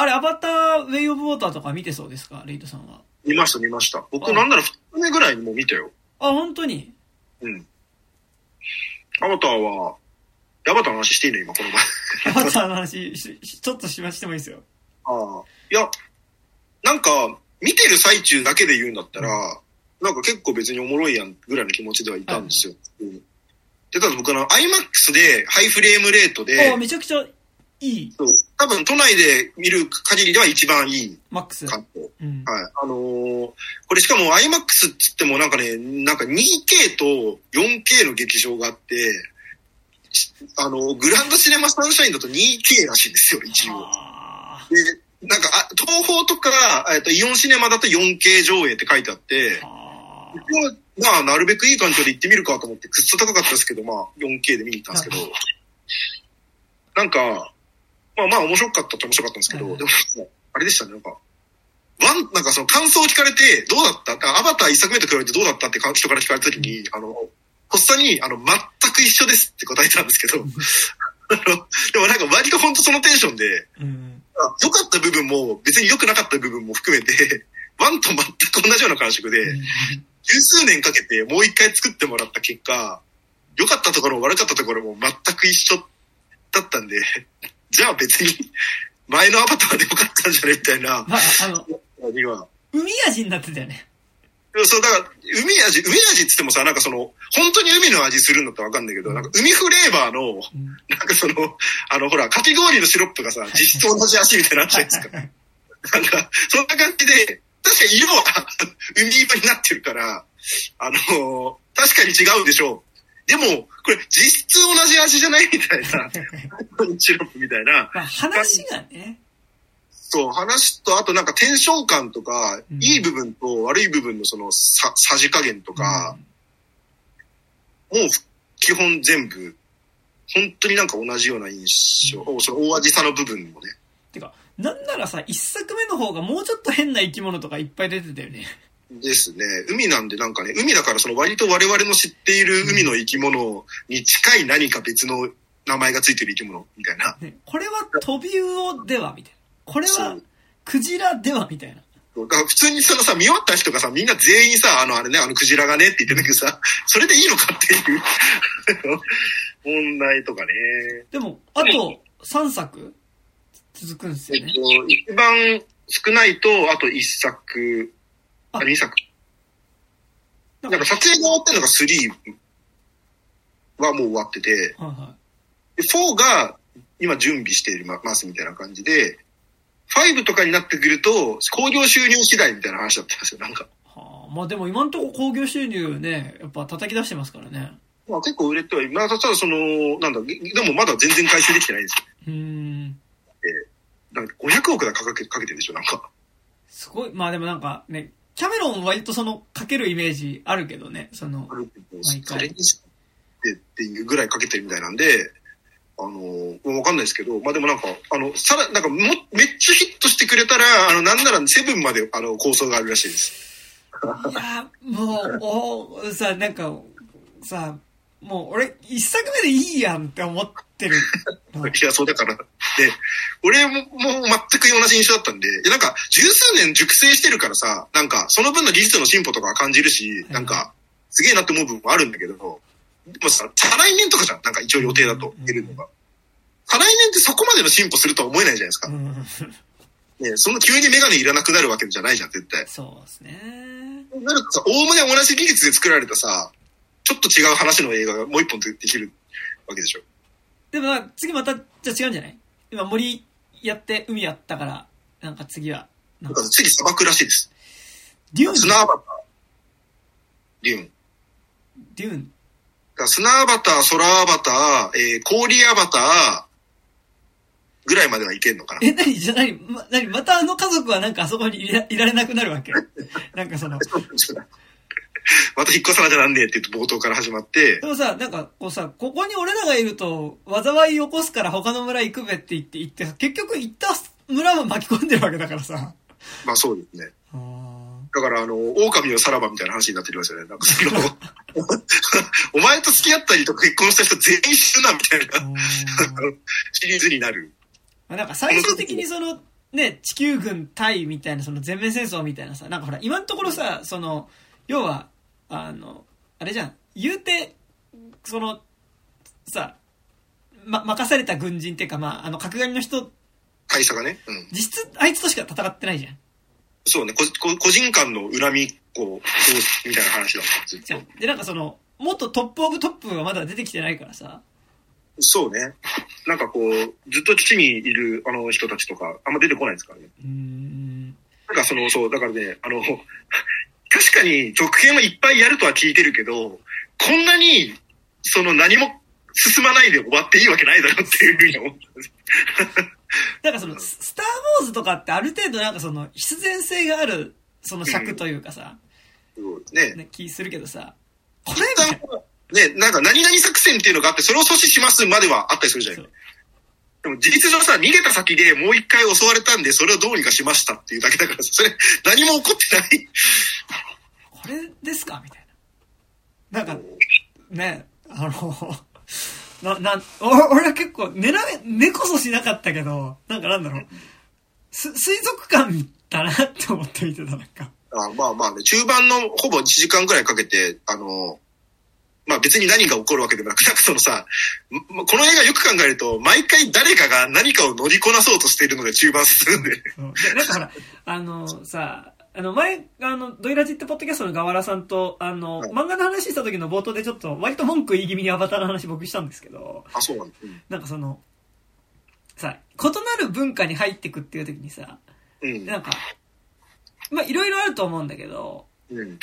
あれ、アバター、ウェイオブウォーターとか見てそうですか？レイトさんは。見ました、見ました。僕あなんなら2日目ぐらいにもう見たよ。あ、本当に？うん。アバターは、アバターの話していいの？今、この前。アバターの話し、しちょっとしましてもいいですよ。ああ。いや、なんか、見てる最中だけで言うんだったら、なんか結構別におもろいやんぐらいの気持ちではいたんですよ。うんで、ただ僕あの、IMAX でハイフレームレートであ、、めちゃくちゃいい、そう多分都内で見る限りでは一番いいマックス。関東。うん。はい。あのーこれしかも IMAX って言ってもなんかね、なんか 2K と 4K の劇場があって、しあの、グランドシネマサンシャインだと 2K らしいんですよ、一応。あで、なんか、あ東宝とか、えっと、イオンシネマだと 4K 上映って書いてあってまあ、なるべくいい環境で行ってみるかと思って、くっそ高かったですけど、まあ、4K で見に行ったんですけど、なんか、まあまあ面白かったって面白かったんですけど、はいでも、あれでしたね、なんか、ワン、なんかその感想を聞かれて、どうだった？あアバター一作目と比べてどうだった？って人から聞かれた時に、あの、とっさに、あの、全く一緒ですって答えたんですけど、あの、でもなんか割と本当そのテンションで、ーうん。あ良かった部分も別に良くなかった部分も含めて、ワンと全く同じような感触で、十数年かけてもう一回作ってもらった結果、良かったところも悪かったところも全く一緒だったんで、じゃあ別に前のアバターで良かったんじゃね？みたいなまあ、あの、には。海味になってたよね。そう、だから、海味、海味って言ってもさ、なんかその、本当に海の味するのってわかんないけど、なんか海フレーバーの、うんなんかその、あの、ほら、かき氷のシロップがさ、実質同じ味みたいになっちゃうんですか。なんか、そんな感じで、確かに色は海色になってるから、あの確かに違うでしょう。でも、これ実質同じ味じゃないみたいな、シロップみたいな、まあ、話がね。そう、話と、あとなんかテンション感とか、うんいい部分と悪い部分のそのさ、さじ加減とか、もう基本全部、本当になんか同じような印象、その大味さの部分もね。てか、なんならさ、一作目の方がもうちょっと変な生き物とかいっぱい出てたよね。ですね。海なんでなんかね、海だからその割と我々の知っている海の生き物に近い何か別の名前がついてる生き物みたいな。ねこれはトビウオではみたいな。これはクジラではみたいな。だから普通にそのさ、見終わった人がさ、みんな全員さ、あのあれね、あのクジラがねって言ってんだけどさ、それでいいのかっていう 問題とかね。でも、あと3作？続くんですよね。えっと、一番少ないと、あと一作、あ、あ二作。ななんか撮影が終わってるのが3はもう終わってて、はいはで4が今準備していますみたいな感じで、5とかになってくると、興行収入次第みたいな話だったんですよ、なんか。い。はあ、まあでも今んとこ興行収入ね、やっぱ叩き出してますからね。まあ結構売れてはいる。まあ、ただその、なんだ、でもまだ全然回収できてないですよ。うーん。なんか500億だかけかけてるでしょ、なんか。すごい。まあでもなんかね、キャメロン割とその、かけるイメージあるけどね、その、毎回それにしてっていうぐらいかけてるみたいなんで、あの、わかんないですけど、まあでもなんか、あの、さら、なんかも、めっちゃヒットしてくれたら、あの、なんならセブンまで、あの、構想があるらしいです。いや、もう、おさ、なんか、さ、もう俺、一作目でいいやんって思ってる。いや、そうだから。で、俺も、もう全く同じ印象だったんで、なんか、十数年熟成してるからさ、なんか、その分の技術の進歩とかは感じるし、なんか、すげえなって思う部分もあるんだけど、でもさ、再来年とかじゃん。なんか一応予定だと、出るのが。再来年ってそこまでの進歩するとは思えないじゃないですかう。ん、ね、そんな急にメガネいらなくなるわけじゃないじゃん、絶対。そうですね。なるとさ、おおむね同じ技術で作られたさ、ちょっと違う話の映画がもう一本できるわけでしょ。でもまあ次また、じゃあ違うんじゃない？今森やって海やったから、なんか次は、なんか。次砂漠らしいです。デューン？砂アバター。デューン。デューン？砂アバター、空アバター、えー、氷アバター、ぐらいまではいけんのかな。え、なにじゃあなにま、なにまたあの家族はなんかあそこにいられなくなるわけ？なんかその、また引っ越さなきゃなんねえって言うと冒頭から始まってで、もさ、なんかこうさ、ここに俺らがいると、災い起こすから他の村行くべって言って行ってさ、結局行った村を巻き込んでるわけだからさ。まあそうですね。だからあの、狼のさらばみたいな話になってるますよね。なんかその、お前と付き合ったりとか結婚した人全員死ぬなみたいなシリーズになる。まあなんか最終的にその、ね、地球軍対みたいな、その全面戦争みたいなさ、なんかほら、今のところさ、その、要は、あの、あれじゃん、言うて、その、さ、ま、任された軍人っていうか、まあ、あの、角刈りの人、会社がね。うん。実質、あいつとしか戦ってないじゃん。そうね。ここ個人間の恨み、こう、みたいな話だった。ずっ。で、なんかその、もっとトップオブトップがまだ出てきてないからさ、そうね。なんかこう、ずっと基地にいるあの人たちとか、あんま出てこないですからね。うーん、なんかその、そう、だからね、あの、確かに続編はいっぱいやるとは聞いてるけど、こんなに、その何も進まないで終わっていいわけないだろうっていうふうに思った。んです。なんかその、ススター・ウォーズとかってある程度なんかその、必然性がある、その尺というかさ、そうね。ね、気するけどさ、これね、なんか何々作戦っていうのがあって、それを阻止しますまではあったりするじゃないでも事実上さ、逃げた先でもう一回襲われたんで、それをどうにかしましたっていうだけだからさ、それ何も起こってない。これですかみたいな。なんか、ね、あの、な、な、お俺は結構、寝らめ、寝こそしなかったけど、なんかなんだろう、す水族館だなって思って見てた、なんか。あまあまあね、中盤のほぼ1時間くらいかけて、あの、まあ別に何が起こるわけでもなく、なんかそのさ、んこの映画よく考えると、毎回誰かが何かを乗りこなそうとしているので中盤進んで。そうで、なんかほら、あのさ、あの前、あの、ドイラジってポッドキャストの河原さんと、あの、はい漫画の話した時の冒頭でちょっと、割と文句言い気味にアバターの話僕したんですけど、あ、そうなんだ。うんなんかその、さ、異なる文化に入ってくっていう時にさ、うん。なんか、まあ、いろいろあると思うんだけど、うん。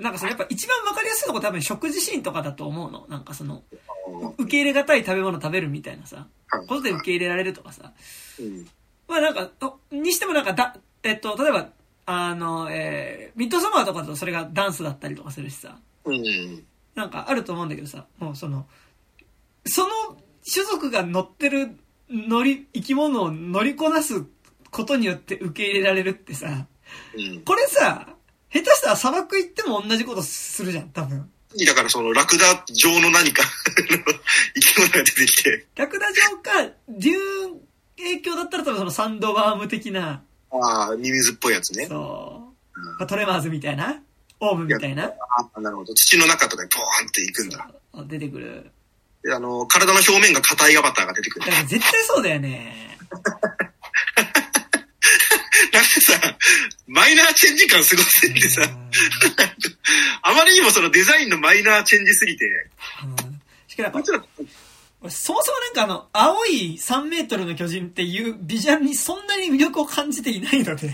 なんかそのやっぱ一番わかりやすいのが多分食事シーンとかだと思うの。なんかその、あ受け入れがたい食べ物食べるみたいなさ、はいことで受け入れられるとかさ。うん。まあなんか、おにしてもなんかだ、えっと、例えば、あの、えー、ミッドサマーとかだとそれがダンスだったりとかするしさ、うん。なんかあると思うんだけどさ、もうその、その種族が乗ってる乗り、生き物を乗りこなすことによって受け入れられるってさ、うん。これさ、下手したら砂漠行っても同じことするじゃん、多分。だからそのラクダ状の何か 生き物が出てきて、ラクダ状か、デューン影響だったら多分そのサンドバーム的な、ああ、ミミズっぽいやつね。そう、うんまあトレマーズみたいな、オウムみたいな、あなるほど。土の中とかにポーンっていくんだ。出てくる。であの、体の表面が硬いアバターが出てくるだ。から絶対そうだよね。なんかさ、マイナーチェンジ感すごすぎてさ、あまりにもそのデザインのマイナーチェンジすぎて、しかもそもそもなんかあの、青い3メートルの巨人っていうビジュアルにそんなに魅力を感じていないので、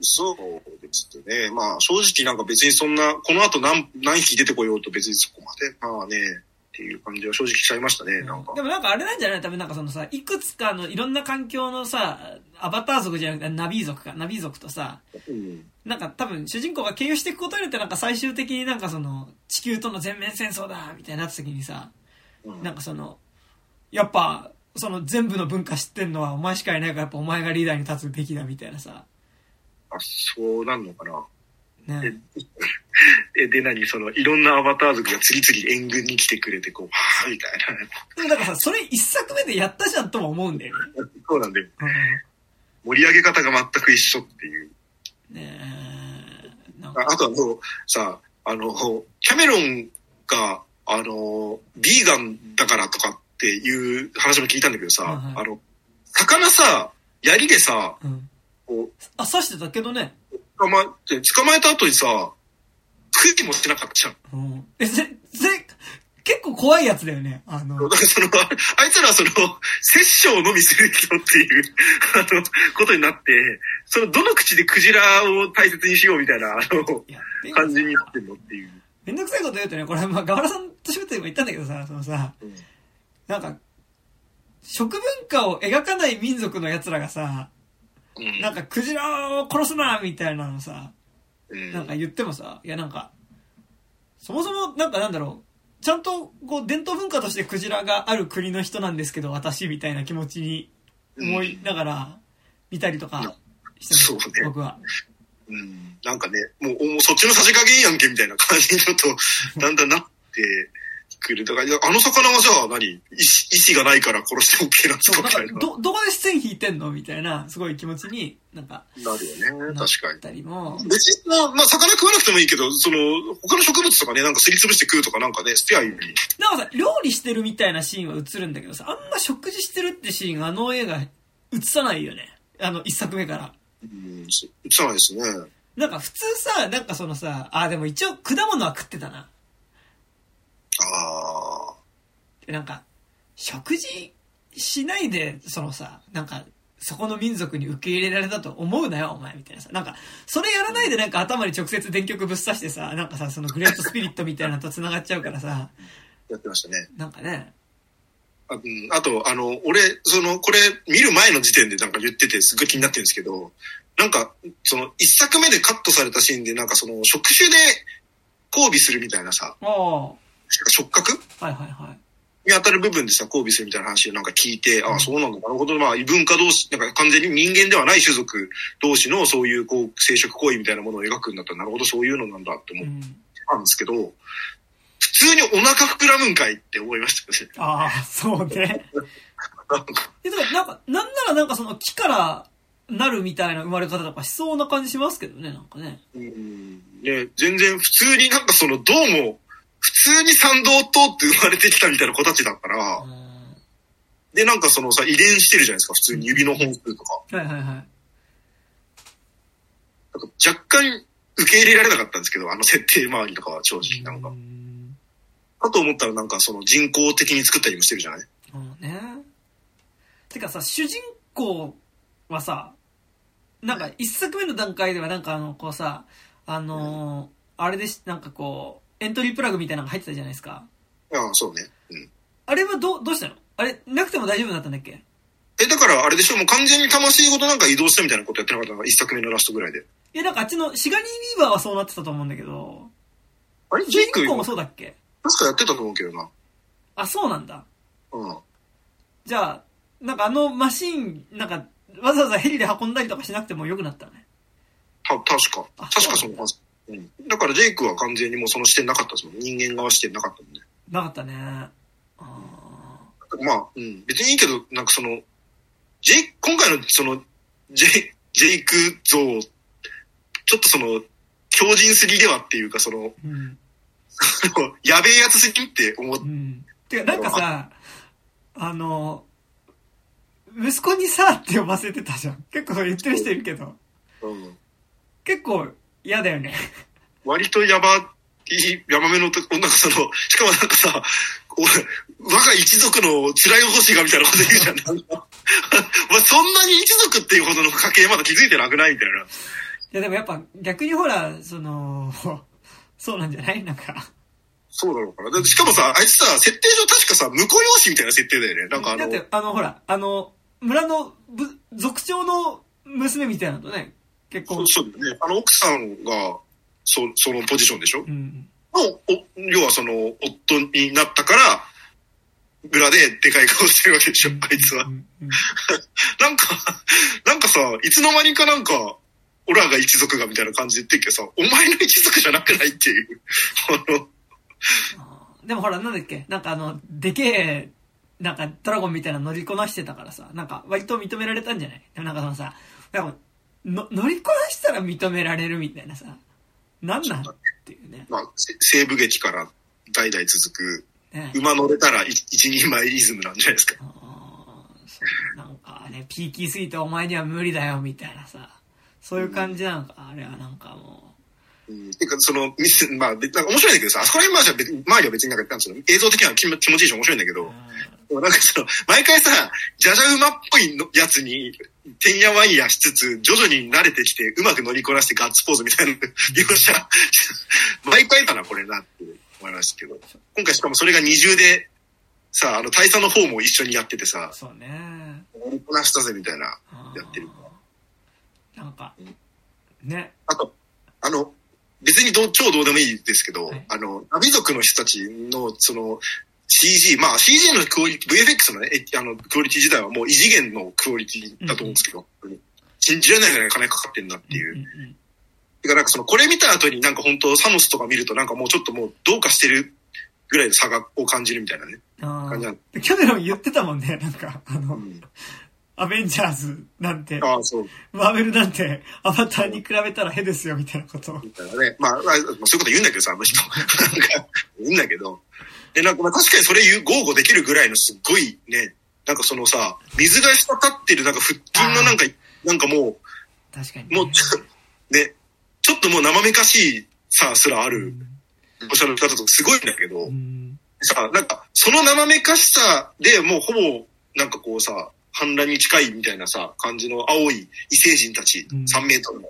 そうですね。まあ、正直なんか別にそんな、この後何、何匹出てこようと別にそこまで、まあね、っていう感じは正直しちゃいましたね、なんかで。もなんかあれなんじゃない？多分なんかそのさ、いくつかのいろんな環境のさ、アバター族じゃなくてナビー族か、ナビー族とさ、うん。なんか多分主人公が経由していくことによってなんか最終的になんかその地球との全面戦争だみたいになった時にさ、うんなんかその、やっぱその全部の文化知ってんのはお前しかいないからやっぱお前がリーダーに立つべきだみたいなさ、あ、そうなんのかな。ね。え、で、何その、いろんなアバター族が次々援軍に来てくれて、こう、はぁ、みたいでもなんかさ、それ一作目でやったじゃんとも思うんだよね。な。そうなんで、う盛り上げ方が全く一緒っていう。ん、ねえ。なんあとあの、さ、あの、キャメロンが、あの、ビーガンだからとかっていう話も聞いたんだけどさ、はいはいあの、魚さ、槍でさ、うん。こう、あ、刺してたけどね。捕まえて、捕まえた後にさ、食いもしなかったじゃん。うん。え、結構怖いやつだよね。あのだ、からその、ああいつらはその、殺生のみする人っていう、あの、ことになって、その、どの口でクジラを大切にしようみたいな、あの、感じになってんのっていう。めんどくさいこと言うとね、これ、まあ、ガワラさんと喋っても言ったんだけどさ、そのさ、うんなんか、食文化を描かない民族の奴らがさ、うんなんか、クジラを殺すなみたいなのさ、うん。なんか言ってもさ、いやなんか、そもそも、なんかなんだろう、ちゃんと、こう、伝統文化としてクジラがある国の人なんですけど、私、みたいな気持ちに思いながら、見たりとかしてます、そうね。僕は。うん、なんかね、もう、もうそっちのさじ加減やんけみたいな感じにちょっと、だんだんなってくる。だから、あの魚はじゃあ何？意志がないから殺して OK なんですかかみたいな。、ど、どこで線引いてんのみたいな、すごい気持ちになんか、なるよね。確かに。たりも。別にまあ、魚食わなくてもいいけど、その、他の植物とかね、なんかすりつぶして食うとかなんかね、してはいいのに。なんかさ、料理してるみたいなシーンは映るんだけどさ、あんま食事してるってシーンあの映画映さないよね。あの、一作目から。うん、映さないですね。なんか普通さ、なんかそのさ、あ、でも一応果物は食ってたな。ああ。なんか、食事しないで、そのさ、なんか、そこの民族に受け入れられたと思うなよ、お前、みたいなさ。なんか、それやらないでなんか頭に直接電極ぶっ刺してさ、なんかさ、そのグレートスピリットみたいなのと繋がっちゃうからさ、やってましたね。なんかね、あ,、うん、あと、あの、俺、その、これ、見る前の時点でなんか言ってて、すっごい気になってるんですけど、なんか、その、一作目でカットされたシーンで、なんかその、触手で交尾するみたいなさ、触覚？いはいはい。に当たる部分でさ、交尾するみたいな話をなんか聞いて、ああ、そうなんだ、なるほど、まあ、異文化同士、なんか完全に人間ではない種族同士のそういう、こう、生殖行為みたいなものを描くんだったら、なるほど、そういうのなんだって思っうん。たんですけど、普通にお腹膨らむんかいって思いましたよね。ああ、そうね。なんかなんか、なんならなんかその木からなるみたいな生まれ方とかしそうな感じしますけどね、なんかね。うんね、全然普通になんかその、どうも、普通に参道を通って生まれてきたみたいな子たちだからう、んで、なんかそのさ、遺伝してるじゃないですか、普通に指の本数とか。はいはいはい。なんか若干受け入れられなかったんですけど、あの設定周りとかは正直なんかう。んかと思ったらなんかその人工的に作ったりもしてるじゃない？そうね。てかさ、主人公はさ、なんか一作目の段階ではなんかあの、こうさ、あのーあれでし、なんかこう、エントリープラグみたいなのが入ってたじゃないですか。ああ、そうね。うん。あれはどう、どうしたの？あれ、なくても大丈夫だったんだっけ？え、だからあれでしょ、もう完全に魂ごとなんか移動したみたいなことやってなかったの？が一作目のラストぐらいで。いや、なんかあっちのシガニー・ビーバーはそうなってたと思うんだけど、あれ主ジェイク、も確そうだっけ？かやってたと思うけどな。あ、そうなんだ。うん。じゃあ、なんかあのマシン、なんか、わざわざヘリで運んだりとかしなくてもよくなったね。た、確か。あ確かそのはず。うん。だからジェイクは完全にもうその視点なかったですもん。人間側視点なかったもんね。なかったね。あまあ、うん。別にいいけど、なんかその、ジェイ今回のその、ジェイ、ジェイク像、ちょっとその、強靭すぎではっていうか、その、ーうん。やべえやつすぎって思っうん。てか、なんかさ、あの、息子にさって呼ばせてたじゃん。結構言ってる人いるけど、うん。結構嫌だよね。割とやばい、ヤマめの男、なんかその、しかもなんかさ、お我が一族の辛い星がみたいなこと言うじゃん。なんか お前そんなに一族っていうほどの家系まだ気づいてなくないみたいな。いやでもやっぱ逆にほら、その、そうなんじゃない？なんか。そうだろうから。だしかもさ、あいつさ、設定上確かさ、婿養子みたいな設定だよね。なんかあの、だって、あの、ほら、あの、村のぶ族長の娘みたいなのとね、結婚。そうそうだよね。あの奥さんが、そそのポジションでしょ？うん。の、お要はその、夫になったから、裏ででかい顔してるわけでしょ、あいつは なんか、なんかさ、いつの間にかなんか、オラが一族がみたいな感じで言ってるけどさ、お前の一族じゃなくないっていう。でもほら、なんだっけ？なんかあの、でけえ、なんかドラゴンみたいなの乗りこなしてたからさ、なんか割と認められたんじゃない？でもなんかそのさ、でもの乗りこなしたら認められるみたいなさ、なんなんっていうね。まあ、せ西部劇から代々続く、ね馬乗れたら一一人前イズムなんじゃないですか。なんかね、ピーキーすぎてお前には無理だよみたいなさ、そういう感じなのか、あれはなんかもうん、てか、その、まあ、別なんか面白いんだけどさ、あそこら辺まあじゃ別に、周りは別になんか、なんつうの、映像的には気持ちいいし面白いんだけう、ど、うなんかその、毎回さ、じゃじゃ馬っぽいのやつに、てんやわんやしつつ、徐々に慣れてきて、うまく乗りこなしてガッツポーズみたいな描写、毎回かな、これなって思いましたけど。今回しかもそれが二重で、さ、あの、大佐の方も一緒にやっててさ、そうね。乗りこなしたぜみたいな。やってるなんか、ね。あと、あの、別にどう超どうでもいいですけど、はいあの、ナビ族の人たちの、その、CG、まあ CG のクオリティ、VFX のね、えあの、クオリティ自体はもう異次元のクオリティだと思うんですけど、信じられないぐらい金かかってんなっていう。うんうんてかなんかその、これ見た後になんか本当サノスとか見るとなんかもうちょっともうどうかしてるぐらいの差がを感じるみたいなね。ああ。キャメロン言ってたもんね、なんか、あの、うん、アベンジャーズなんて、ああ、そう。マーベルなんて、アバターに比べたらへですよ、みたいなことを。みたいなね。まあ、まあ、そういうこと言うんだけどさ、あの人。なんか、言うんだけど。で、なんか、まあ確かにそれ言う、豪語できるぐらいのすっごいね、なんかそのさ、水が滴ってるなんか腹筋のなんか、なんかも確かに、う、もうちょ、ね、ちょっともう生めかしいさ、すらある、うんおしゃれ方とかすごいんだけど、うん。さ、なんか、その生めかしさでもうほぼ、なんかこうさ、反乱に近いみたいなさ、感じの青い異星人たち、うん3メートルの。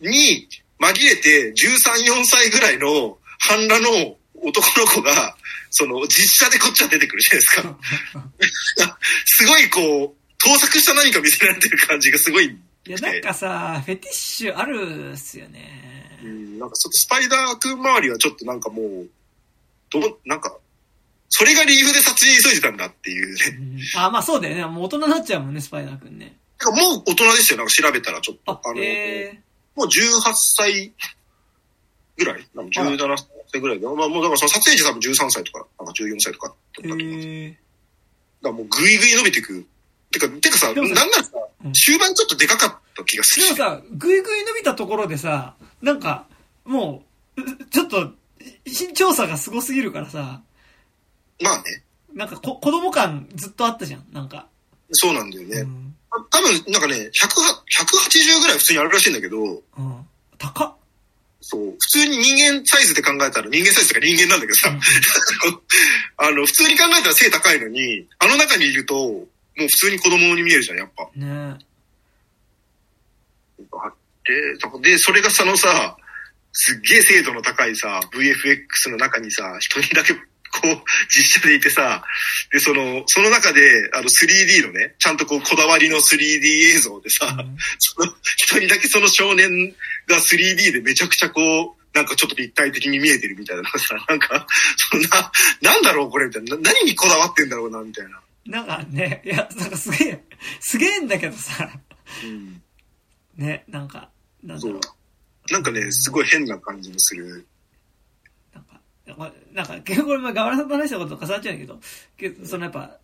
に、紛れて13、4歳ぐらいの反乱の男の子が、その、実写でこっちは出てくるじゃないですか。すごいこう、盗作した何か見せられてる感じがすごい。いや、なんかさ、フェティッシュあるっすよね。うん、なんかちょっとスパイダーくん周りはちょっとなんかもう、どう、なんか、それが理由で撮影急いでたんだっていうね。うんあ、まあそうだよね。もう大人になっちゃうもんね、スパイダーくんね。てかもう大人ですよ、なんか調べたらちょっと。あ、あの、えもう18歳ぐらいなんか ?17 歳ぐらいで。まあもうだからその撮影時多分13歳とか、なんか14歳とかだったとー、思う。だかえらもうぐいぐい伸びていく。てか、てかさ、なんならさうん、終盤ちょっとでかかった気がする。でもさ、ぐいぐい伸びたところでさ、なんか、もう、うちょっと、身長差がすごすぎるからさ、まあね。なんかこ子供感ずっとあったじゃん、なんか。そうなんだよね。うん。多分、なんかね、100 180ぐらい普通にあるらしいんだけど、うん。高っ。そう、普通に人間サイズで考えたら、人間サイズとか人間なんだけどさ、あの、普通に考えたら背高いのに、あの中にいると、もう普通に子供に見えるじゃん、やっぱ。ねで、で、それがそのさ、すっげえ精度の高いさ、VFX の中にさ、一人だけこう、実写でいてさ、で、その、その中で、あの 3D のね、ちゃんとこう、こだわりの 3D 映像でさ、うん その、一人だけその少年が 3D でめちゃくちゃこう、なんかちょっと立体的に見えてるみたいなさ、なんか、そんな、なんだろうこれみたいな、な何にこだわってんだろうな、みたいな。なんかね、いや、なんかすげえ、すげえんだけどさ、うん。ね、なんか、なんだろう。。なんかね、すごい変な感じのする。なんか、結構これ、まあ、ガワラさんと話したことと重なっちゃうんだけど、けど、そのやっぱ、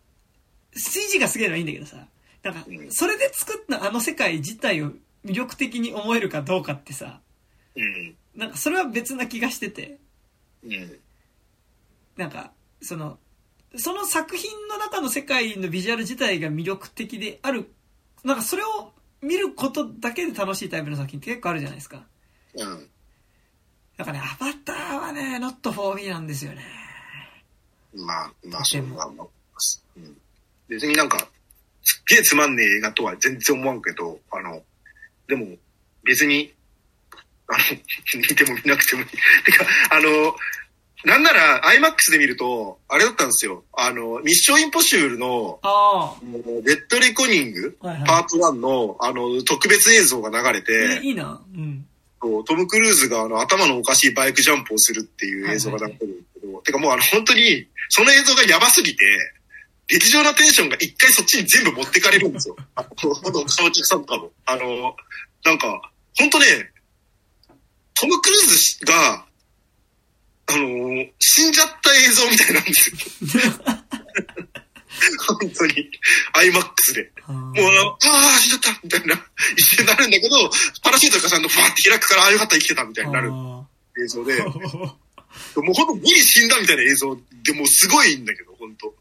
CG がすげえのはいいんだけどさ、なんかう、んそれで作ったあの世界自体を魅力的に思えるかどうかってさ、うん。なんかそれは別な気がしてて、うん。なんか、その、その作品の中の世界のビジュアル自体が魅力的である、なんかそれを見ることだけで楽しいタイプの作品って結構あるじゃないですか。うん。なんかね、アバターはね、not for me なんですよね。まあ、まあ、そうは思います。うん。別になんか、すっげえつまんねえ映画とは全然思わんけど、あの、でも、別に、あの、見ても見なくてもいい。てか、あの、なんなら、IMAX で見ると、あれだったんですよ。あの、ミッションインポッシブルの、あレッドレコニング、あ、はいはい。パート1の、あの、特別映像が流れえて、いいな。うん。トム・クルーズがあの頭のおかしいバイクジャンプをするっていう映像が流れてるんですけど、てかもうあの本当に、その映像がやばすぎて、劇場のテンションが一回そっちに全部持ってかれるんですよ。あの、さんとかも。あの、なんか、本当ね、トム・クルーズが、あの、死んじゃった映像みたいなんですよ。本当に。IMAX で。ももうあの、ああ、死んじゃったみたいな、一瞬なるんだけど、パラシュートがちゃんとファーって開くから、ああよかった生きてたみたいになる映像で、もうほんとギリ死んだみたいな映像でもうすごいんだけど、本当。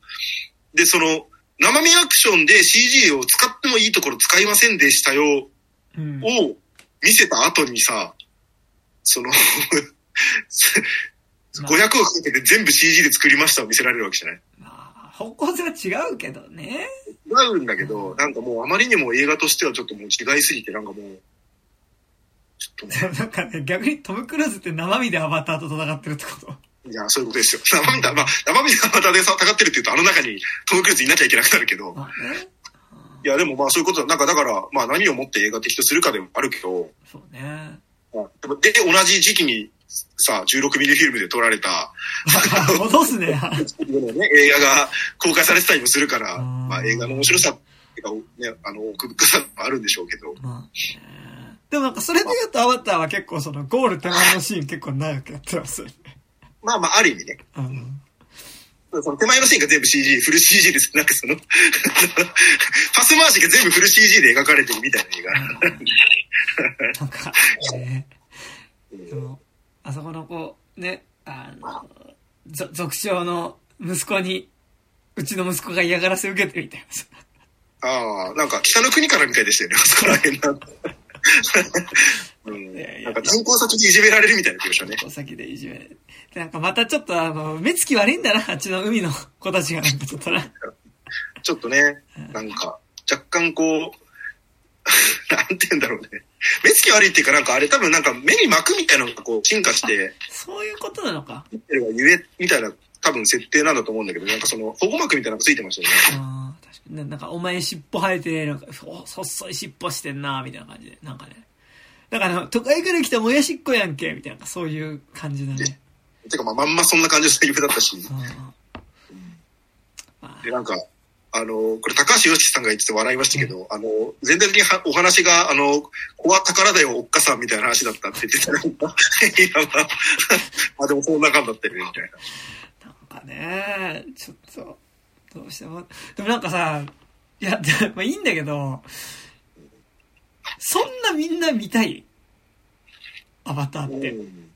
で、その、生身アクションで CG を使ってもいいところ使いませんでしたよ、うん。を見せた後にさ、その、500億かけて全部 CG で作りましたを見せられるわけじゃない？まあ、方向性は違うけどね。違うんだけど、なんかもうあまりにも映画としてはちょっともう違いすぎて、なんかもう、ちょっとね、なんかね、逆にトム・クルーズって生身でアバターと戦ってるってこと？いや、そういうことですよ。生身だ、まあ、生身でまたで戦ってるって言うと、あの中にトム・クルーズいなきゃいけなくなるけど。いや、でもまあそういうことだ。なんかだから、まあ何をもって映画的とするかでもあるけど、そうね。でもで、同じ時期にさ、16ミリフィルムで撮られた、戻すね。ね、映画が公開されてたりもするから、うんまあ映画の面白さね、あの、奥深さもあるんでしょうけど、まあねでもなんかそれで言うとアバターは結構そのゴール手前のシーン結構長くやってますよね。まあまあ、ある意味ね。うん。その手前のシーンが全部 CG、フル CG です。なんかその、パス回しが全部フル CG で描かれてるみたいな映画。なんか、ね、でも、あそこの子、ね、あの、ぞ族長の息子に、うちの息子が嫌がらせ受けてるみたいなさ。ああ、なんか北の国からみたいでしたよね、あ そこら辺な。うん、いやいやなんか人工先でいじめられるみたいな気がしたね。お先でいじめられて。でなんかまたちょっとあの、目つき悪いんだな、あっちの海の子たちがなんかちょっとな。ちょっとね、なんか、若干こう、なんて言うんだろうね。目つき悪いっていうかなんかあれ多分なんか目に巻くみたいなのがこう進化して、そういうことなのか。るがゆえみたいな多分設定なんだと思うんだけど、なんかその保護膜みたいなのがついてましたよね。ああ、確か。なんか、お前尻尾生えて、なんか、お細い尻尾してんな、みたいな感じで。なんかね。だから都会から来たもやしっこやんけ、みたいな、そういう感じだね。てかまあまんまそんな感じのセリフだったし。で、なんか、あの、これ高橋良樹さんが言ってて笑いましたけど、あの、全体的にはお話が、あの、子は宝だよ、おっかさんみたいな話だったって言ってた。なんかいや、まあ、まあでもそんな感じだったよね、みたいな。なんかね、ちょっと、どうしても。でもなんかさ、いや、でまあいいんだけど、そんなみんな見たい？アバターって。うん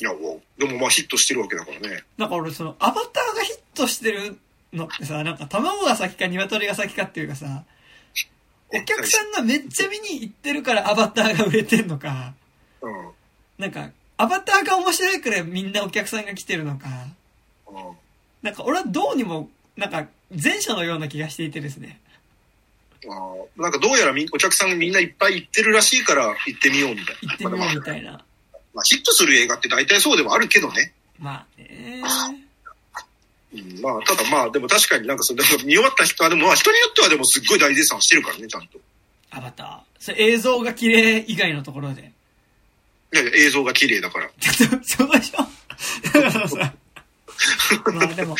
いや、もうでもまあヒットしてるわけだからね。なんか俺その、アバターがヒットしてるのってさ、なんか卵が先か鶏が先かっていうかさ、お客さんがめっちゃ見に行ってるからアバターが売れてんのか、うん。なんか、アバターが面白いからみんなお客さんが来てるのか、うんなんか俺はどうにも、なんか前者のような気がしていてですね。あーなんかどうやらみお客さんみんないっぱい行ってるらしいから行ってみようみたいな。行ってみようみたいな。まあ、ヒットする映画って大体そうではあるけどね。まあね。うん、まあ、ただまあ、でも確かになんかその、見終わった人はでもまあ人によってはでもすっごい大絶賛してるからね、ちゃんと。アバター。それ映像が綺麗以外のところで。いやいや映像が綺麗だから。ちょっと、そうでしょ？だからさ。まあでも、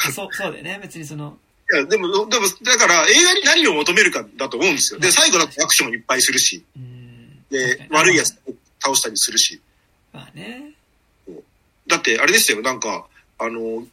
そそう、そうだよね。別にその、いや、でも、でも、だから映画に何を求めるかだと思うんですよ。で、最後だってアクションいっぱいするし。で悪いやつ倒したりするし。まあね。だって、あれですよ、なんか、あの、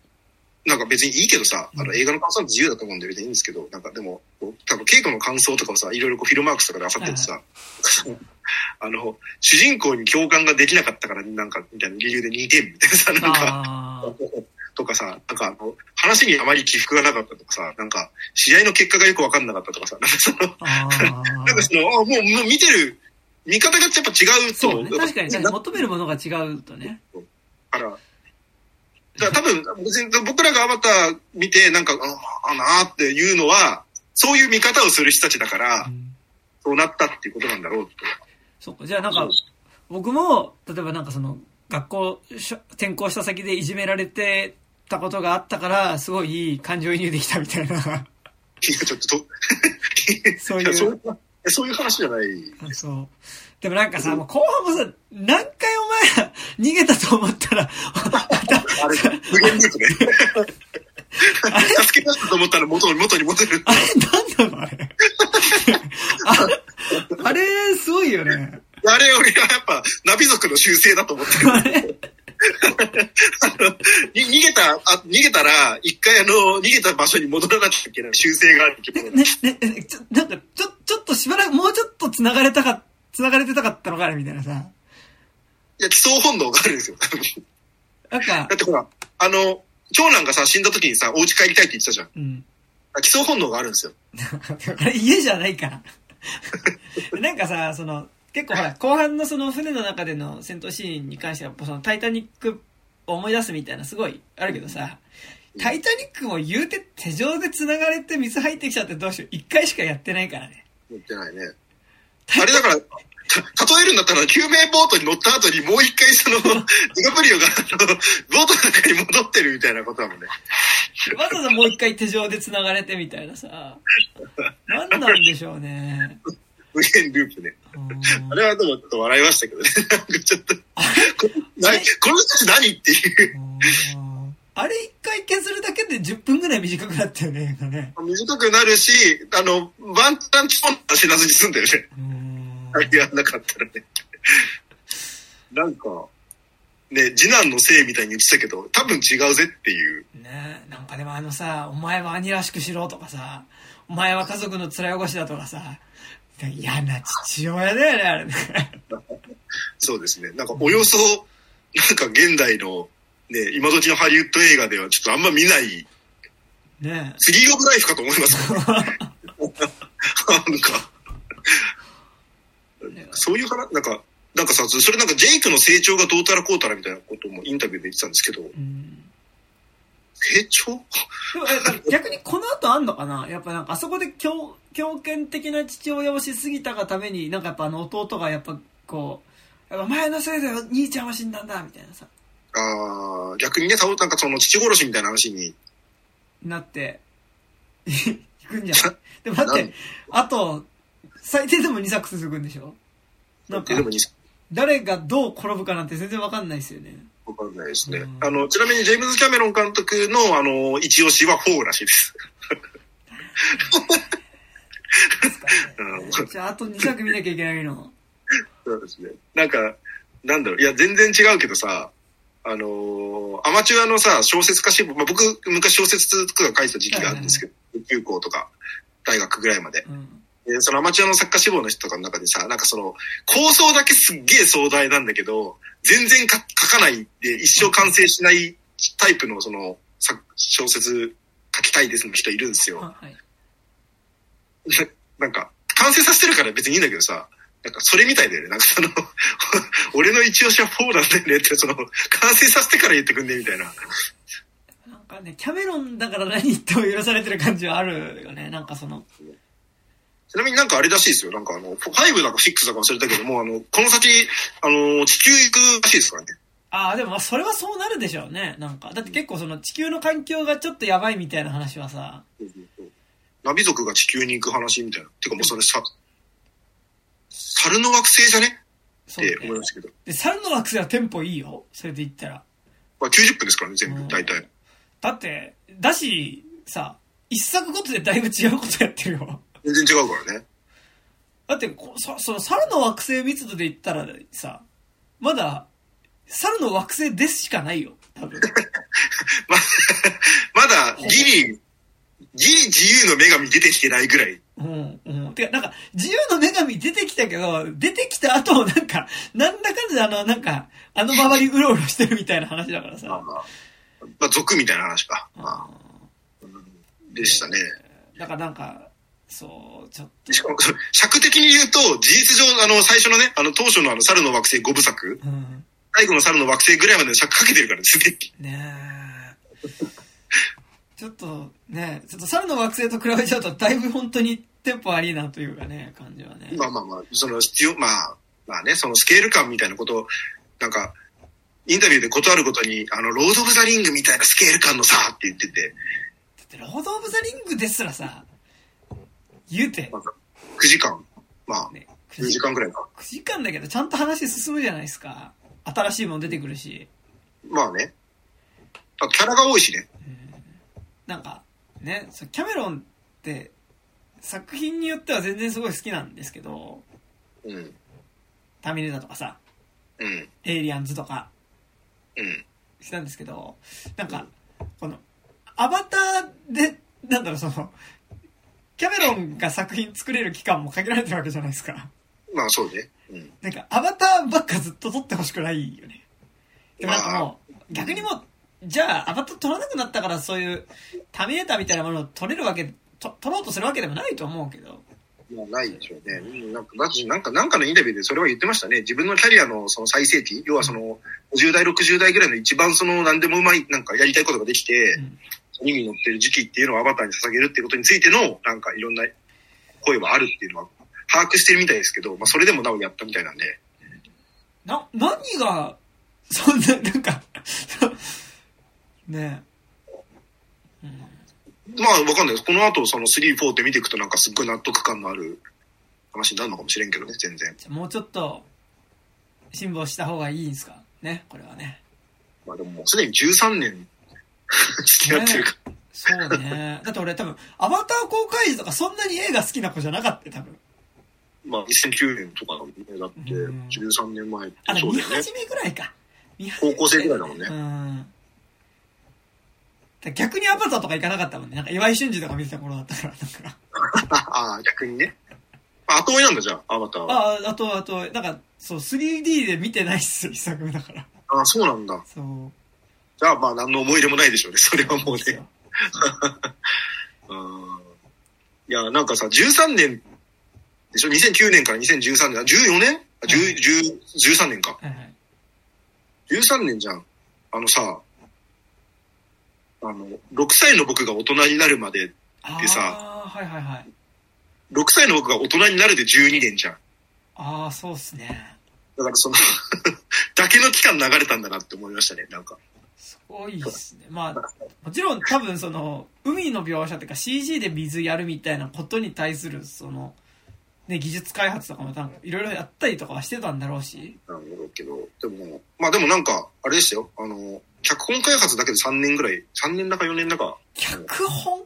なんか別にいいけどさ、あのうん映画の感想は自由だと思うんで別にいいんですけど、なんかでも、多分稽古の感想とかをさ、いろいろこうフィルマークスとかで漁っててさ、あの、主人公に共感ができなかったから、なんか、みたいな理由で2点みたいなさ、なんか、ああ。とかさ、なんかあの、話にあまり起伏がなかったとかさ、なんか、試合の結果がよくわかんなかったとかさ、なんかその、あ なんかその、あもう、もう見てる、見方がやっぱ違うと、そうね。確かに、確かにだ求めるものが違うとね。から、だから多分、別に僕らがアバター見て、なんか、ああなーっていうのは、そういう見方をする人たちだからう、んそうなったっていうことなんだろうと。そうか。じゃあなんか、僕も、例えばなんかその、学校転校した先でいじめられてたことがあったから、すごいいい感情移入できたみたいな。いや、ちょっとと、そういうそういう話じゃない。あそう。でもなんかさ、もう後半もさ、何回お前ら逃げたと思ったら、あれ、無限ループね。助け出したと思ったら元に元に戻る。あれ、なんなのあれ。ああれ、すごいよね。あれ、俺はやっぱ、ナビ族の習性だと思ってる。あれ、逃げた、あ逃げたら、一回あの、逃げた場所に戻らなきゃいけない習性があるけど、ね、ね、ね、ちょ、なんか、ちょ、ちょっとしばらく、もうちょっと繋がれたか、繋がれてたかったのかな、みたいなさ。いや、基礎本能があるんですよ。なんかだっ、てほら、あの、長男がさ、死んだ時にさ、お家帰りたいって言ってたじゃん。うん。基礎本能があるんですよ。あれ家じゃないから。なんかさ、その、結構ほら、後半のその船の中での戦闘シーンに関しては、そのタイタニックを思い出すみたいなすごいあるけどさ、タイタニックも言うて手錠で繋がれて水入ってきちゃってどうしよう。一回しかやってないからね。言ってないね。あれだから、た例えるんだったら、救命ボートに乗った後にもう一回その、ディカプリオが、ボートの中に戻ってるみたいなことだもんね。わざわざもう一回手錠で繋がれてみたいなさ、何なんでしょうね。無限ループね。うんあれはでもちょっと笑いましたけどね。なんかちょっと、この人たち何っていう。うんあれ一回削るだけで10分ぐらい短くなったよね、映画ね。短くなるし、あの、ワンタンチポンと死なずに済んだよね。うんあれやんなかったらね。なんか、ね、次男のせいみたいに言ってたけど、多分違うぜっていう。ねなんかでもあのさ、お前は兄らしくしろとかさ、お前は家族の面汚しだとかさ、嫌な父親だよね、あれね。そうですね。なんかおよそ、なんか現代の、ね、今時のハリウッド映画ではちょっとあんま見ない、ね。スリーオブライフかと思います。なんか、そういう話、な？んか、なんかさ、それなんかジェイクの成長がどうたらこうたらみたいなこともインタビューで言ってたんですけど、うん。成長逆にこの後あんのかな？やっぱなんかあそこで強、強権的な父親をしすぎたがために、なんかやっぱあの弟がやっぱこう、やっぱ前のせいで兄ちゃんは死んだんだ、みたいなさ、ああ、逆にね、なんかその父殺しみたいな話に、なって、行くんじゃない？でも待って、あと、最低でも2作続くんでしょ？なんか誰がどう転ぶかなんて全然わかんないですよね。わかんないですね。うんあの、ちなみにジェームズ・キャメロン監督の、あの、一押しは4らしいです。ですね。じゃあ、あと2作見なきゃいけないの。そうですね。なんか、なんだろう、いや、全然違うけどさ、あのーアマチュアのさ、小説家志望、まあ、僕、昔小説とか書いてた時期があるんですけど、中高とか、大学ぐらいまで。うん。で、そのアマチュアの作家志望の人とかの中でさ、なんかその、構想だけすっげえ壮大なんだけど、全然か書かないで一生完成しないタイプのその、作小説書きたいですの人いるんですよ。あはい。なんか、完成させてるから別にいいんだけどさ、なんかそれみたいだよね。なんかその、俺の一押しは4なんだよねって、その、完成させてから言ってくんねみたいな。なんかね、キャメロンだから何言っても許されてる感じはあるよね。なんかその、ちなみになんかあれらしいですよ。なんかあの、5だか6だか忘れたけども、あの、この先、あの、地球行くらしいですからね。ああ、でもまあそれはそうなるでしょうね。なんか。だって結構その地球の環境がちょっとやばいみたいな話はさ、ナビ族が地球に行く話みたいな。てかもうそれさ、猿の惑星じゃね？って思いましたけど。で、猿の惑星はテンポいいよ。それで言ったら。まあ90分ですからね、全部、うん大体。だって、だし、さ、一作ごとでだいぶ違うことやってるよ。全然違うからね。だってこ、そその猿の惑星密度で言ったらさ、まだ、猿の惑星ですしかないよ。多分。ま、まだ、ギリ、ギリ自由の女神出てきてないぐらい。うん、うん。てか、なんか、自由の女神出てきたけど、出てきた後、なんか、なんだかんだあの、なんか、あの周りうろうろしてるみたいな話だからまあさ。まあ、まあ、族みたいな話か。まあ、でしたね。だからなんか、そう、ちょっと。しかも、尺的に言うと、事実上、あの、最初のね、あの、当初のあの、猿の惑星5部作、うん。最後の猿の惑星ぐらいまでの尺かけてるから、すでに。ねえ。ちょっと、ねちょっと猿の惑星と比べちゃうと、だいぶ本当にテンポ悪いなというかね、感じはね。まあまあまあ、その必要、まあ、まあね、そのスケール感みたいなことを、なんか、インタビューで断るごとに、あの、ロード・オブ・ザ・リングみたいなスケール感のさ、って言ってて、だって、ロード・オブ・ザ・リングですらさ、言うて、まあ、9時間、まあ、ね、10時間ぐらいか。9時間だけど、ちゃんと話進むじゃないですか。新しいもの出てくるし。まあね。あとキャラが多いしね。なんか、ね、キャメロンって、作品によっては全然すごい好きなんですけど、うん。ターミネーターとかさ、うん。エイリアンズとか、うん。したんですけど、なんか、この、アバターで、なんだろう、その、キャメロンが作品作れる期間も限られてるわけじゃないですか。まあそうね。うん。なんか、アバターばっかずっと撮ってほしくないよね。でもなんかもう、逆にもう、じゃあ、アバター撮らなくなったから、そういう、ターミネーターみたいなものを撮れるわけ、と撮ろうとするわけでもないと思うけど。まあないでしょうね。うんなんか、なんか、なんかのインタビューでそれは言ってましたね。自分のキャリアのその最盛期、要はその、50代、60代ぐらいの一番その、何でもうまい、なんかやりたいことができてう、ん次に乗ってる時期っていうのをアバターに捧げるっていうことについての、なんかいろんな声はあるっていうのは、把握してるみたいですけど、まあそれでもなおやったみたいなんで、な、何が、そんな、なんか、ねまあわかんないです。この後その3、4って見ていくとなんかすっごい納得感のある話になるのかもしれんけどね、全然。え。もうちょっと、辛抱した方がいいんですか？ね、これはね。まあでももうすでに13年 付き合ってるから。そうね。だって俺多分、アバター公開時とかそんなに映画好きな子じゃなかったよ多分。まあ2009年とかだってうん13年前って見そうだよね。始めぐらいか。見高校生ぐらいだもんねうん。だ逆にアバターとか行かなかったもんね。なんか岩井俊二とか見てた頃だったから、だから。ああ、逆にね。あ後追いなんだじゃあ、アバターは。ああ、あと、あと、なんか、そう、3D で見てないっすよ、一作目だから。ああ、そうなんだ。そう。じゃあ、まあ、何の思い入れもないでしょうね。それはもうね。うん。いや、なんかさ、13年でしょ ?2009 年から2013年、あ14年？あ、10、10 13年か。はいはい。13年じゃん。あのさ、あの、6歳の僕が大人になるまで、あでさあ、はいはいはい。6歳の僕が大人になるで12年じゃん。ああ、そうっすね。だからその、だけの期間流れたんだなって思いましたね、なんか。すごいっすね。まあ、もちろん多分その、海の描写っていうか CG で水やるみたいなことに対する、その、ね、技術開発とかも多分いろいろやったりとかはしてたんだろうし。なんだろうけど、でも、まあでもなんか、あれですよ、あの、脚本開発だけで3年ぐらい、3年だか4年だか、脚本？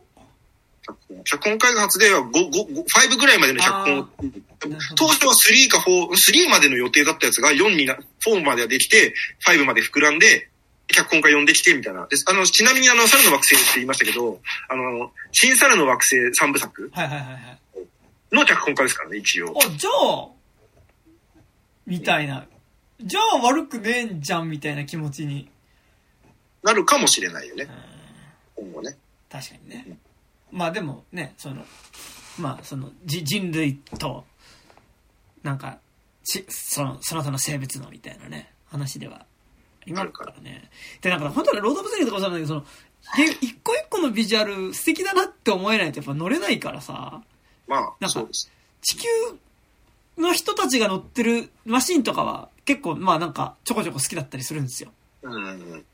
脚本開発では5、5、5 5ぐらいまでの脚本を、当初は3か4、3までの予定だったやつが4にな、4まではできて、5まで膨らんで、脚本家呼んできてみたいな。です。あの、ちなみにあの、猿の惑星って言いましたけど、あの、新猿の惑星3部作はいはいはいはい。の脚本家ですからね、一応。あ、じゃあ、みたいな。じゃあ悪くねえんじゃんみたいな気持ちに。なるかもしれないよねう、ん今後ね。確かにね。まあでもね、その、まあその、じ人類と、なんか、ち、その、その他の生物のみたいなね、話では、今からね。で、なんか本当はロードオブゼリーとかもそうなんだけど、その、ゲ一個一個のビジュアル素敵だなって思えないとやっぱ乗れないからさ、まあ、なんかそうです。地球の人たちが乗ってるマシンとかは結構まあなんかちょこちょこ好きだったりするんですよ。うん。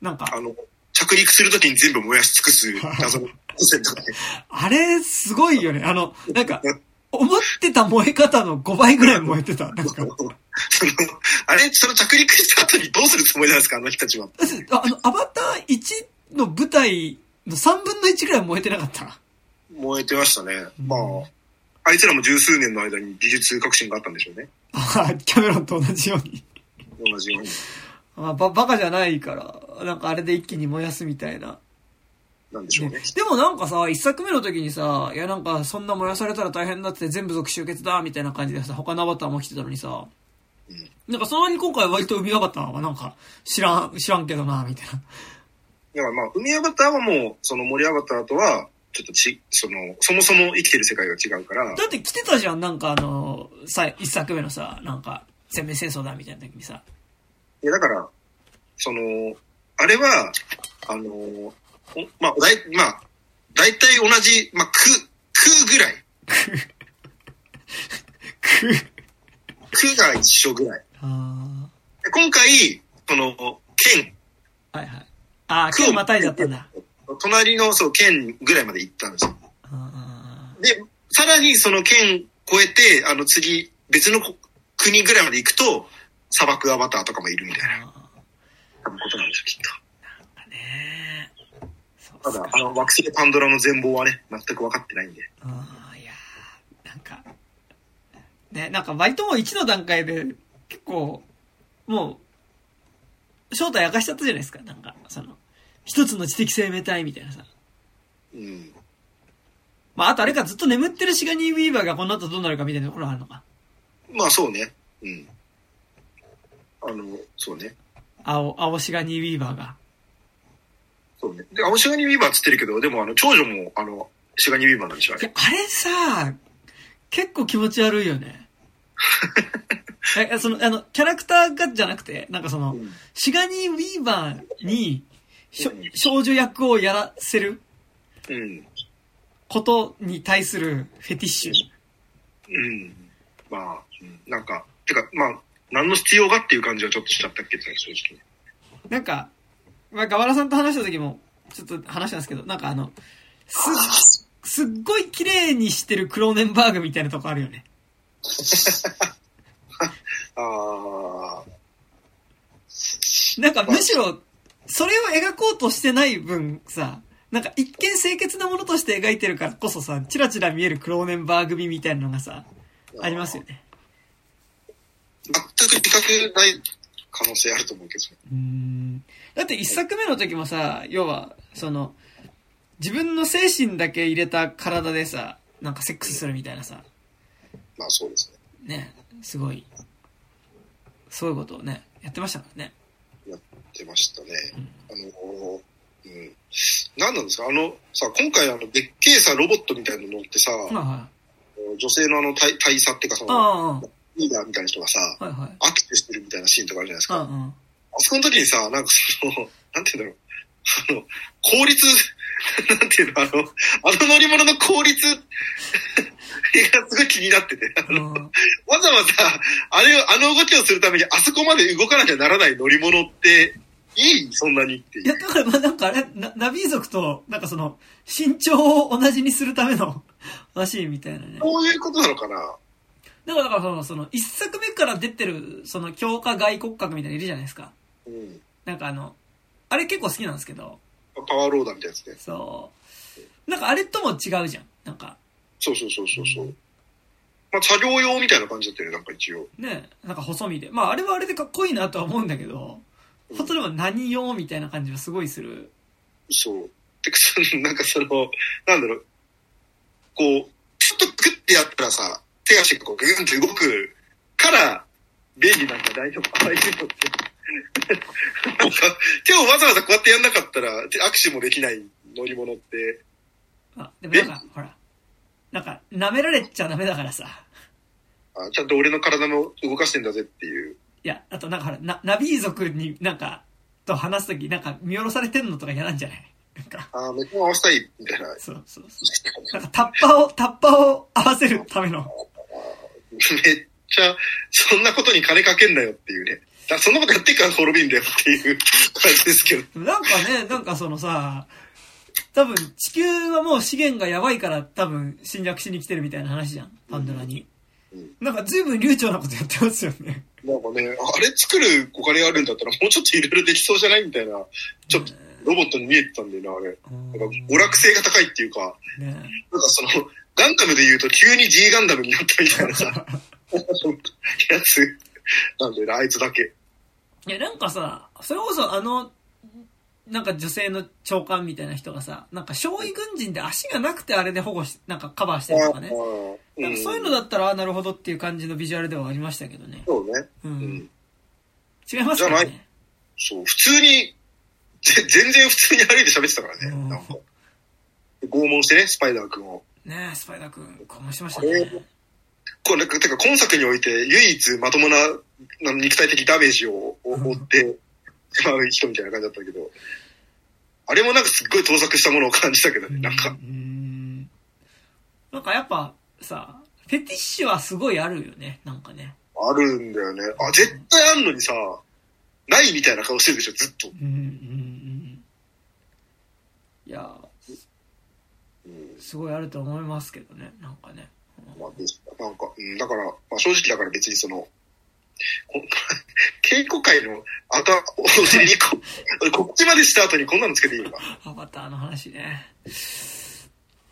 なんか、あの、着陸するときに全部燃やし尽くす 謎の路線とかね。あれすごいよね。あの、なんか、思ってた燃え方の5倍ぐらい燃えてた。なんか、その、あれ、その着陸した後にどうするつもりなんですか、あの人たちは。あ あの、アバター1の舞台の3分の1ぐらい燃えてなかった。燃えてましたね。うんまあ、あいつらも十数年の間に技術革新があったんでしょうね。あキャメロンと同じように。同じように。あば、バカじゃないから、なんかあれで一気に燃やすみたいな。なんでしょうね。でもなんかさ、一作目の時にさ、いやなんかそんな燃やされたら大変だって全部族集結だみたいな感じでさ、他のアバターも来てたのにさ、うんなんかその割に今回割と海アバターはなんか知らん、知らんけどな、みたいな。だからまあ、海アバターはもう、その森アバターとは、ちょっとち、その、そもそも生きてる世界が違うから、だって来てたじゃん、なんかあの、さ、一作目のさ、なんか、全面戦争だみたいな時にさ。いや、だから、その、あれは、あの、おまあ、だい、まあ、大体同じ、まあ、く、くぐらい。く、くが一緒ぐらい。今回、その、県、ーはいはい。ああ、今日またいじゃったんだ。隣の、そう、県ぐらいまで行ったんですよ。あで、さらにその県越えて、あの次、別のこ国ぐらいまで行くと、砂漠アバターとかもいるみたいな、多分ことなんですよ、きっー。なんかねただ、あの、惑星パンドラの全貌はね、全く分かってないんで。ああ、いやーなんか、ね、なんか割ともう1の段階で結構、もう、正体明かしちゃったじゃないですか。なんか、その、一つの知的生命体みたいなさ。うん。まあ、あとあれか、ずっと眠ってるシガニー・ウィーバーがこの後どうなるかみたいなところあるのか。まあ、そうね。うん。あの、そうね。青、青シガニー・ウィーバーが。そうね。で、青シガニー・ウィーバーっつってるけど、でも、あの、長女も、あの、シガニー・ウィーバーなんでしょ、あれ。、あれさ、結構気持ち悪いよね。え、その、あの、キャラクターがじゃなくて、なんかその、うんシガニー・ウィーバーに、少女役をやらせるうん。ことに対するフェティッシュ。うん。まあ、うんなんか、てか、まあ、何の必要がっていう感じはちょっとしちゃったけど、正直。なんか、まあ、ガワラさんと話した時も、ちょっと話したんですけど、なんかあの、す、すっごい綺麗にしてるクローネンバーグみたいなとこあるよね。ああ、なんかむしろ、それを描こうとしてない分さ、なんか一見清潔なものとして描いてるからこそさ、チラチラ見えるクローネンバーグ美みたいなのがさ、ありますよね。全く自覚ない可能性あると思うけどね。うん。だって一作目の時もさ、要は、その、自分の精神だけ入れた体でさ、なんかセックスするみたいなさ、まあそうですね。ね、すごい、そういうことをね、やってましたからね。出ましたね。あの、うん。何なんですか？あの、さ、今回あの、でっけえさ、ロボットみたいなのってさ、はいはい。女性のあの大、大佐っていうかそあの、あ、リーダーみたいな人がさ、はいはい。握手してるみたいなシーンとかあるじゃないですか。うんうん。あそこの時にさ、なんかその、なんて言うんだろう。あの、効率、なんていうの、あの、あの乗り物の効率がすごい気になってて、あのうんわざわざ、あれを、あの動きをするためにあそこまで動かなきゃならない乗り物って、いいそんなにってい。や、だからまあなんかあれ、ナナビ族と、なんかその、身長を同じにするためのマシーンみたいなね。そういうことなのかなだから、だからその、その、一作目から出てる、その、強化外骨格みたいなのいるじゃないですか。うん。なんかあの、あれ結構好きなんですけど、パワーローダーみたいなやつね。そう。なんかあれとも違うじゃん。なんか、そうそうそうそうそう。まあ、作業用みたいな感じだったよね、なんか一応。ね、なんか細身で。まああれはあれでかっこいいなとは思うんだけど、本当でも何用みたいな感じはすごいする。そう。で、そのなんかその、なんだろう、こう、ちょっとグッてやったらさ、手足がこうグーンって動くから、便利なんだ、大丈夫。ああいうのって。なんか、手をわざわざこうやってやんなかったら、手握手もできない乗り物って、あ、でもなんか、ほら、なんか、舐められちゃダメだからさ。あちゃんと俺の体も動かしてんだぜっていう。いや、あとなんかほら、な、ナビー族になんか、と話すとき、なんか見下ろされてんのとか嫌なんじゃない？なんか、ああ、目線合わせたい、みたいな。そうそうそう。なんかタッパーを、タッパーを合わせるための。めっちゃ、そんなことに金かけんなよっていうね。だそんなことやってっから滅びんだよっていう感じですけど。なんかね、なんかそのさ、多分地球はもう資源がやばいから多分侵略しに来てるみたいな話じゃん。パンドラに。うんなんか随分流暢なことやってますよね。なんかね、あれ作るお金あるんだったらもうちょっといろいろできそうじゃない？みたいな、ちょっとロボットに見えてたんだよな、あれ。なんか娯楽性が高いっていうか、ねなんかその、ガンダムで言うと急に G ガンダムになったみたいなさ、やつなんだよな、あいつだけ。いや、なんかさ、それこそあの、なんか女性の長官みたいな人がさ、なんか少尉軍人で足がなくてあれで保護し、なんかカバーしてるとかね。あなんかそういうのだったら、あなるほどっていう感じのビジュアルではありましたけどね。そうね。う。うんん。違いますかね。そう、普通に、ぜ全然普通に歩いて喋ってたからね、うんなんか。拷問してね、スパイダー君を。ねえ、スパイダー君、こうしましたね。これ、てか今作において唯一まともなな肉体的ダメージを負ってしまう人みたいな感じだったけど、あれもなんかすっごい盗作したものを感じたけどね、なんかう。ん。なんかやっぱさ、フェティッシュはすごいあるよね、なんかね。あるんだよね。あ、絶対あんのにさ、ないみたいな顔してるでしょ、ずっと。うん、うん、うん。いや、うん。すごいあると思いますけどね、なんかね。まあ、でなんか、うん、だから、まあ、正直だから別にその、こ 稽古会の後、お尻にこ、こっちまでした後にこんなのつけていいのか。アバターの話ね。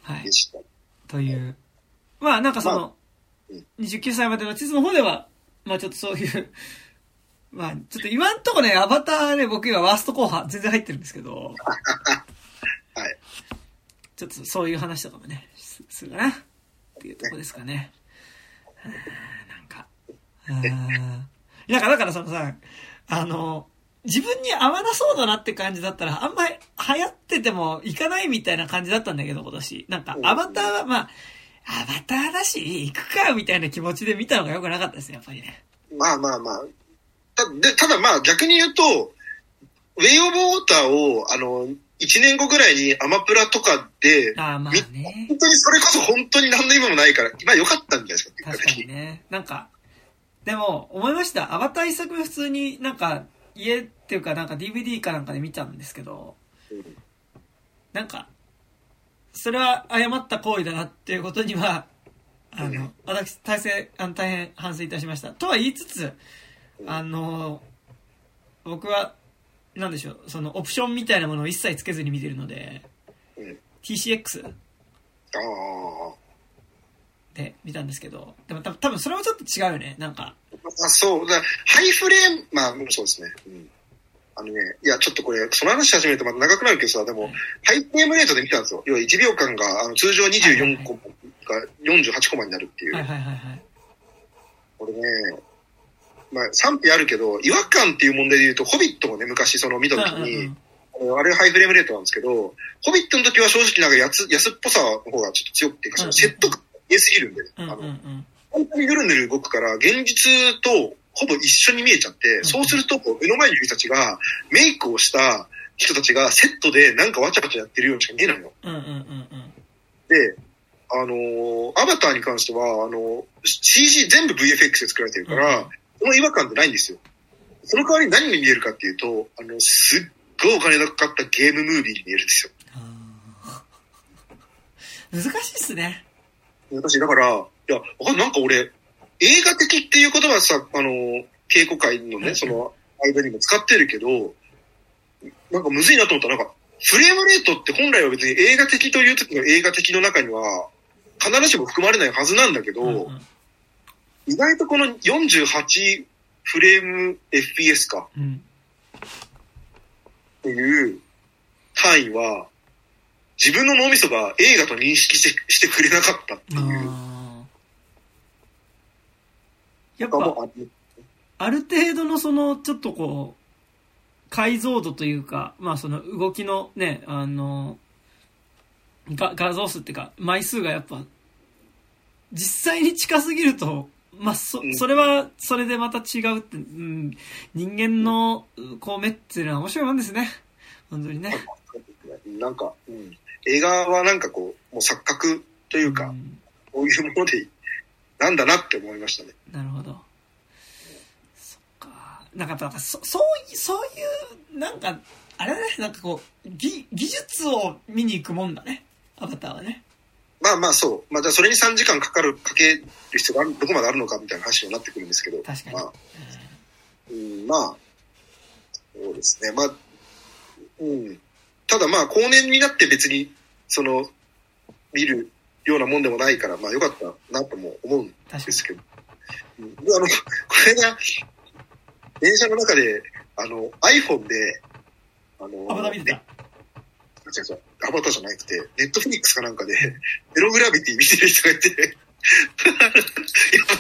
はいで。した。という。まあなんかそのまあうん、29歳までの地図の方では、まあちょっとそういう、まあちょっと今んとこね、アバターね、僕今ワースト後半全然入ってるんですけど、はい。ちょっとそういう話とかもね、すするかなっていうとこですかね。はあなんか、なんかだからそのさ、あの、自分に合わなそうだなって感じだったら、あんまり流行ってても行かないみたいな感じだったんだけど、今年。なんか、アバターはまあ、アバターだし、行くか、みたいな気持ちで見たのが良くなかったですね、やっぱりね。まあまあまあ。たでただまあ逆に言うと、ウェイオブウォーターを、あの、1年後ぐらいにアマプラとかで、ああ、まあみね。本当にそれこそ本当に何の意味もないから、まあ良かったんじゃないですか、確かにね。なんか、でも、思いました。アバター一作目普通になんか、家っていうかなんか DVD かなんかで見たんですけど、うんなんか、それは誤った行為だなっていうことには、あのうん、私、大変、あの大変反省いたしました。とは言いつつ、うんあの、僕は、なんでしょう、そのオプションみたいなものを一切つけずに見てるので、うん TCX ああ、で見たんですけど、でも多分それはちょっと違うよね。なんか、まああ、そう。だハイフレーム、まあ、そうですね。うん。あのね、いや、ちょっとこれ、その話し始めるとまた長くなるけどさ、でも、ハイフレームレートで見たんですよ。要は1秒間が、あの、通常24コマが48コマになるっていう。はいはいはいはい。これね、まあ、賛否あるけど、違和感っていう問題で言うと、ホビットもね、昔その見た時に、うんうんうんあれハイフレームレートなんですけど、ホビットの時は正直なんか安安っぽさの方がちょっと強くていうか、そのセット感が良すぎるんで、うんうんうあの、ん。本当にぬるぬる動くから、現実とほぼ一緒に見えちゃって、んそうすると、目の前にいる人たちが、メイクをした人たちがセットでなんかわちゃわちゃやってるようにしか見えないの。うんうんうんうん。で、あのーアバターに関しては、あのー CG 全部 VFX で作られてるから、うんその違和感ってないんですよ。その代わりに何に見えるかっていうと、あの、すっごいお金のかかったゲームムービーに見えるんですよ。難しいっすね。私、だから、いや、わかんなんか俺、映画的っていう言葉はさ、あのー、稽古会のね、うんその間にも使ってるけど、なんかむずいなと思ったら、なんか、フレームレートって本来は別に映画的という時の映画的の中には、必ずしも含まれないはずなんだけど、うんうん意外とこの48フレーム FPS かうん。っていう単位は、自分の脳みそが映画と認識してしてくれなかったっていう。やっぱ、ある程度のその、ちょっとこう、解像度というか、まあその動きのね、あの、画像数っていうか、枚数がやっぱ、実際に近すぎると、まあ、そうん、それは、それでまた違うって、うん、人間の、こう、目っていうのは面白いもんですね。本当にね。なんか、うん、映画はなんかこう、もう錯覚というか、んこういうもので、なんだなって思いましたね。なるほど。そっか。なんかやっぱ、そそういう、そういう、なんか、あれだね、なんかこう、技、技術を見に行くもんだね。アバターはね。まあまあそう。まあじゃあそれに3時間かかる、かける必要がどこまであるのかみたいな話になってくるんですけど。確かにまあ、うん、まあ、そうですね。まあ、うん。ただまあ、後年になって別に、その、見るようなもんでもないから、まあよかったなとも思うん。ですけど。うん、であの、これが、電車の中で、あの、iPhone で、あの、た。違う違う、アバターじゃなくて、ネットフリックスかなんかで、ゼログラビティ見てる人がいて、いや、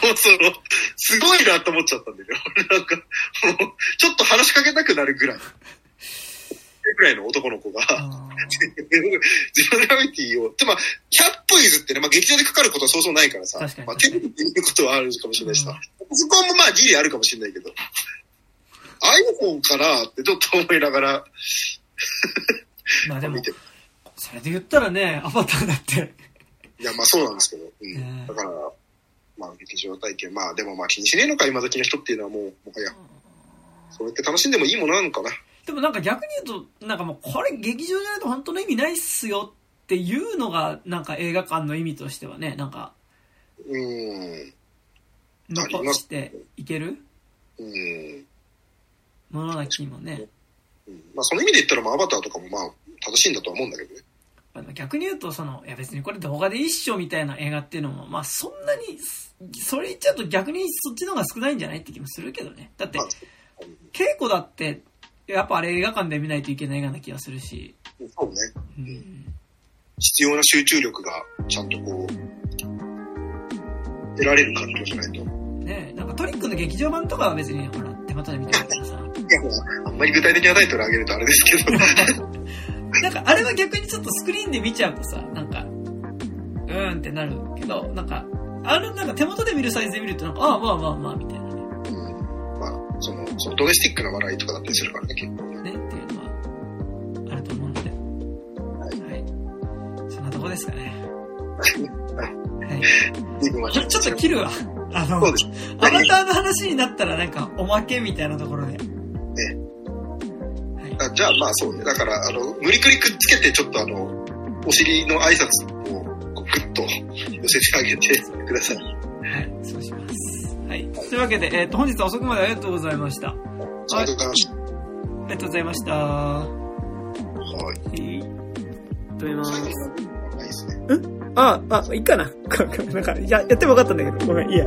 もうその、すごいなと思っちゃったんだよね。俺 なんか、もう、ちょっと話しかけたくなるぐらい。ぐらいの男の子が、あゼログラビティを、でまあ、100歩譲ってね、まあ劇場でかかることはそうそうないからさ、まあテレビで見ることはあるかもしれないしさ、うんそこもまあギリあるかもしれないけど、iPhone かなってちょっと思いながら。ーまあでも見て、それで言ったらね、アバターだって。いや、まあそうなんですけど。うん。ねだから、まあ劇場体験、まあでもまあ気にしねえのか、今時の人っていうのはもう、もはや、それって楽しんでもいいものなのかな。でもなんか逆に言うと、なんかもうこれ劇場じゃないと本当の意味ないっすよっていうのが、なんか映画館の意味としてはね、なんか、うーん。残していける？うん。ものな気もね。うんまあその意味で言ったら、まあアバターとかもまあ正しいんだとは思うんだけどね。まあ逆に言うと、その、いや別にこれ動画で一緒みたいな映画っていうのも、まあそんなに、それ言っちゃうと逆にそっちの方が少ないんじゃないって気もするけどね。だってまあ、、稽古だって、やっぱあれ映画館で見ないといけない映画な気がするし。そうね。うん。必要な集中力がちゃんとこう、得られる環境じゃないと。いねなんかトリックの劇場版とかは別に、ほら、手元で見てるけどさ。や、まあ、あんまり具体的なタイトル上げるとあれですけど。なんかあれは逆にちょっとスクリーンで見ちゃうとさ、なんか、うーんってなるけど、なんか、あれなんか手元で見るサイズで見るとなんか、ああ、まあまあまあ、みたいなね。うんまあ、その、そのドメスティックな笑いとかだったりするからね、結構ね。ね、っていうのは、あると思うので。はい。そんなとこですかね。はい。ちょちょっと切るわ。あの。アバターの話になったらなんか、おまけみたいなところで。はい。あじゃあまあそうね。だから、あの、無理くりくっつけて、ちょっとあの、お尻の挨拶をこうグッと寄せてあげてください。はい、そうします。はい。というわけで、えっ、と、本日は遅くまでありがとうございました。あありがとうございました。りがとうございました。はい。はい。止めます。のないですね。あ、あ、いいかな。なんか、や、やってもよかったんだけど、ごめん、いいや。